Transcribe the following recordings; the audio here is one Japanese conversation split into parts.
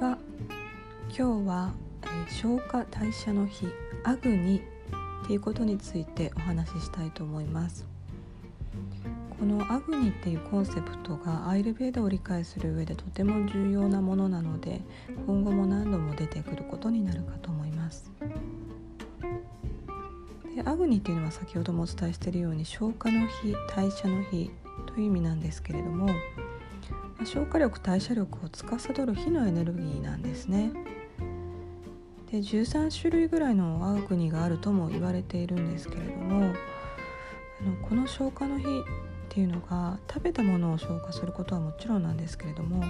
は今日は、えー、消化代謝の日アグニっていうことについてお話ししたいと思います。このアグニっていうコンセプトがアイルベーダを理解する上でとても重要なものなので今後も何度も出てくることになるかと思います。でアグニっていうのは先ほどもお伝えしているように消化の日代謝の日という意味なんですけれども消化力代謝力を司る火のエネルギーなんですね。で13種類ぐらいの我が国があるとも言われているんですけれどもあのこの消化の火っていうのが食べたものを消化することはもちろんなんですけれども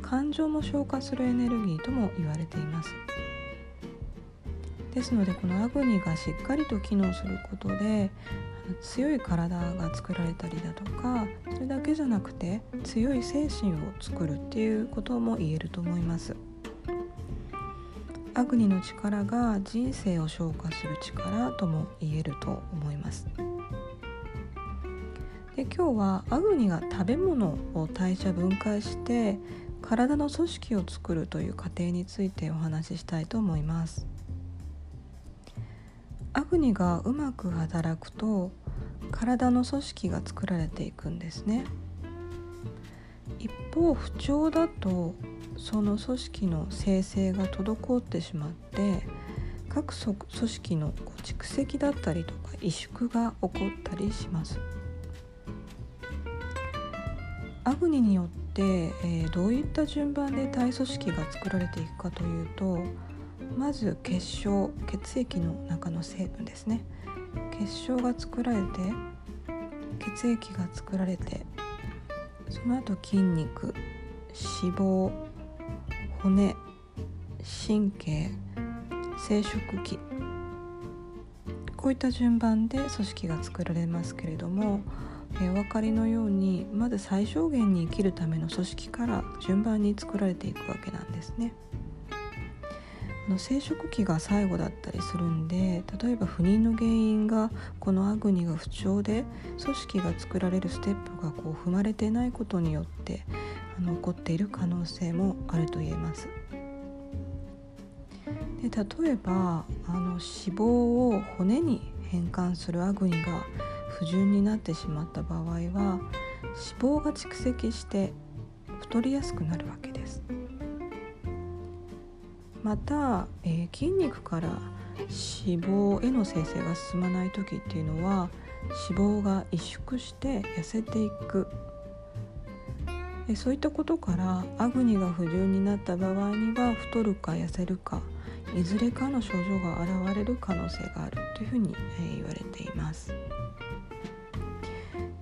感情も消化するエネルギーとも言われています。ですのでこのアグニがしっかりと機能することで強い体が作られたりだとかそれだけじゃなくて強い精神を作るっていうことも言えると思います。アグニの力が人生を消化する力とも言えると思います。で今日はアグニが食べ物を代謝分解して体の組織を作るという過程についてお話ししたいと思います。アグニがうまく働くと体の組織が作られていくんですね。一方不調だとその組織の生成が滞ってしまって各組織の蓄積だったりとか萎縮が起こったりします。アグニによって、えー、どういった順番で体組織が作られていくかというとまず結晶血液の中の成分ですね結晶が作られて血液が作られてその後筋肉脂肪骨神経生殖器こういった順番で組織が作られますけれども、お分かりのようにまず最小限に生きるための組織から順番に作られていくわけなんですね。の生殖期が最後だったりするんで例えば不妊の原因がこのアグニが不調で組織が作られるステップがこう踏まれてないことによってあの起こっている可能性もあると言えます。で例えばあの脂肪を骨に変換するアグニが不順になってしまった場合は脂肪が蓄積して太りやすくなるわけです。また、えー、筋肉から脂肪への生成が進まない時っていうのは脂肪が萎縮して痩せていくえそういったことからアグニが不順になった場合には太るか痩せるかいずれかの症状が現れる可能性があるというふうに、え言われています。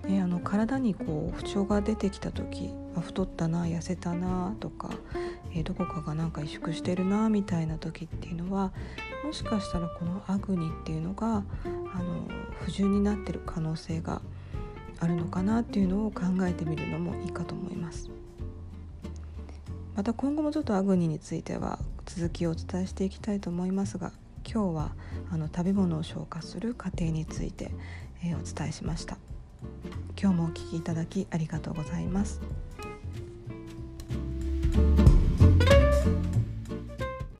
ね、あの体にこう不調が出てきた時あ太ったな痩せたなとか、え、どこかがなんか萎縮してるなみたいな時っていうのはもしかしたらこのアグニっていうのがあの不順になってる可能性があるのかなっていうのを考えてみるのもいいかと思います。また今後もちょっとアグニについては続きをお伝えしていきたいと思いますが今日はあの食べ物を消化する過程について、えー、お伝えしました。今日もお聴きいただきありがとうございます。